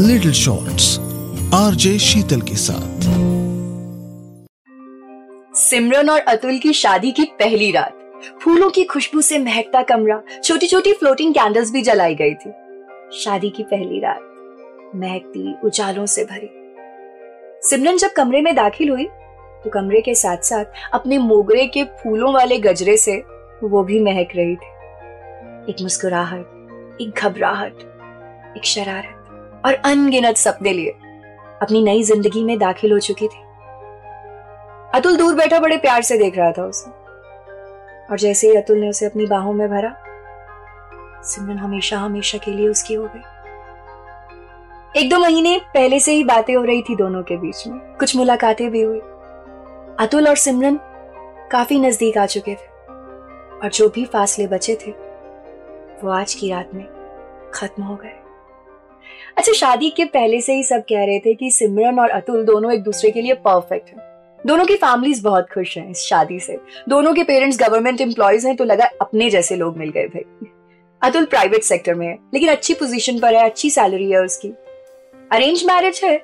Little shorts RJ शीतल के साथ। सिमरन और अतुल की शादी की पहली रात। फूलों की खुशबू से महकता कमरा छोटी छोटी फ्लोटिंग कैंडल्स भी जलाई गई थी। शादी की पहली रात, महकती उजालों से भरी। सिमरन जब कमरे में दाखिल हुई तो कमरे के साथ साथ अपने मोगरे के फूलों वाले गजरे से वो भी महक रही थी। एक मुस्कुराहट, एक घबराहट, एक शरारत। और अनगिनत सपने लिए अपनी नई ज़िंदगी में दाखिल हो चुकी थी। अतुल दूर बैठा बड़े प्यार से देख रहा था उसे। और जैसे ही अतुल ने उसे अपनी बाहों में भरा, सिमरन हमेशा हमेशा के लिए उसकी हो गई। एक दो महीने पहले से ही बातें हो रही थी दोनों के बीच में। कुछ मुलाकातें भी हुई। अतुल और सिमरन काफ़ी नज़दीक आ चुके थे। और जो भी फासले बचे थे, वो आज की रात में खत्म हो गए। अच्छा शादी के पहले से ही सब कह रहे थे कि सिमरन और अतुल दोनों एक दूसरे के लिए परफेक्ट हैं। दोनों की फैमिलीज़ बहुत खुश हैं इस शादी से। दोनों के पेरेंट्स गवर्नमेंट एम्प्लॉयज़ हैं तो लगा अपने जैसे लोग मिल गए भाई। अतुल प्राइवेट सेक्टर में है, लेकिन अच्छी पोजीशन पर है, अच्छी सैलरी है उसकी। अरेंज मैरिज है,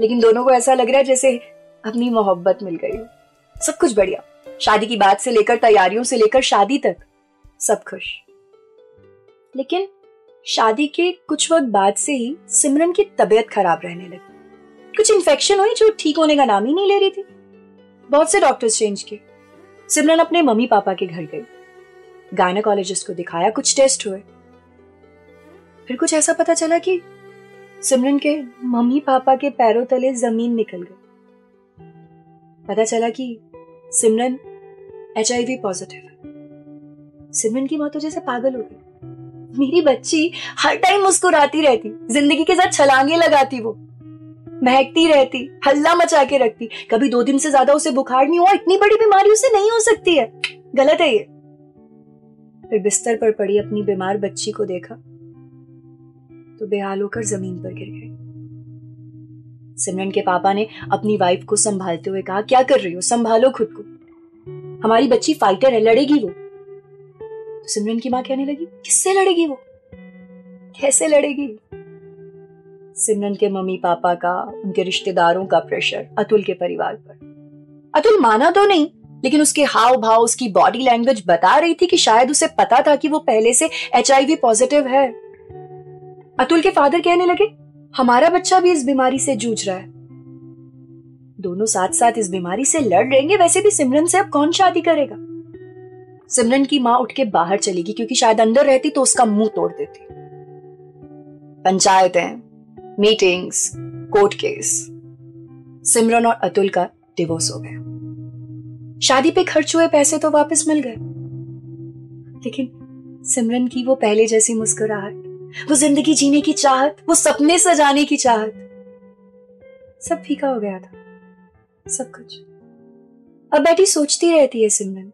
लेकिन दोनों को ऐसा लग रहा है जैसे अपनी मोहब्बत मिल गई हो। सब कुछ बढ़िया। शादी की बात से लेकर तैयारियों से लेकर शादी तक सब खुश। लेकिन शादी के कुछ वक्त बाद से ही सिमरन की तबीयत खराब रहने लगी। कुछ इन्फेक्शन हुई जो ठीक होने का नाम ही नहीं ले रही थी। बहुत से डॉक्टर्स चेंज किए। सिमरन अपने मम्मी पापा के घर गई। गायनाकोलॉजिस्ट को दिखाया, कुछ टेस्ट हुए। फिर कुछ ऐसा पता चला कि सिमरन के मम्मी पापा के पैरों तले ज़मीन निकल गई। पता चला कि सिमरन एचआईवी पॉजिटिव है। सिमरन की माँ तो जैसे पागल हो गई। मेरी बच्ची हर टाइम मुस्कुराती रहती, ज़िंदगी के साथ छलांगे लगाती वो। महकती रहती, हल्ला मचा के रखती। कभी दो दिन से ज़्यादा उसे बुखार नहीं हुआ, इतनी बड़ी बीमारी उसे नहीं हो सकती है। गलत है ये। फिर बिस्तर पर पड़ी अपनी बीमार बच्ची को देखा तो बेहाल होकर ज़मीन पर गिर गए सिमरन के पापा ने अपनी वाइफ को संभालते हुए कहा, क्या कर रही हो? संभालो खुद को। हमारी बच्ची फाइटर है, लड़ेगी वो। सिमरन की माँ कहने लगी? किससे लड़ेगी वो? कैसे लड़ेगी? सिमरन के मम्मी पापा का, उनके रिश्तेदारों का प्रेशर अतुल के परिवार पर। अतुल माना तो नहीं, लेकिन उसके हाव भाव उसकी बॉडी लैंग्वेज बता रही थी कि शायद उसे पता था कि वो पहले से एच पॉजिटिव है। अतुल के फादर कहने लगे, हमारा बच्चा भी इस बीमारी से जूझ रहा है। दोनों साथ साथ इस बीमारी से लड़ रहेंगे वैसे भी सिमरन से अब कौन शादी करेगा? सिमरन की माँ उठ के बाहर चलेगी, क्योंकि शायद अंदर रहती तो उसका मुँह तोड़ देती। पंचायतें मीटिंग्स कोर्ट केस सिमरन और अतुल का डिवोर्स हो गया। शादी पे खर्च हुए पैसे तो वापस मिल गए। लेकिन सिमरन की वो पहले जैसी मुस्कुराहट, वो ज़िंदगी जीने की चाहत, वो सपने सजाने की चाहत, सब फीका हो गया था। सब कुछ। अब बैठी सोचती रहती है सिमरन।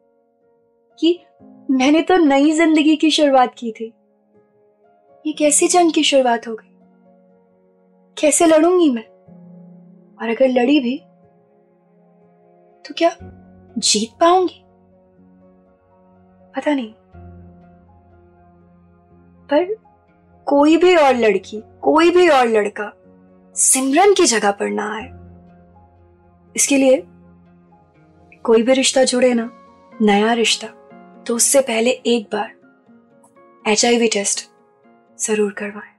कि मैंने तो नई ज़िंदगी की शुरुआत की थी। ये कैसी जंग की शुरुआत हो गई? कैसे लड़ूँगी मैं? और अगर लड़ी भी तो क्या जीत पाऊँगी? पता नहीं। पर कोई भी और लड़की, कोई भी और लड़का सिमरन की जगह पर ना आए। इसके लिए कोई भी रिश्ता जुड़े ना, नया रिश्ता। तो उससे पहले एक बार एचआईवी टेस्ट ज़रूर करवाएँ।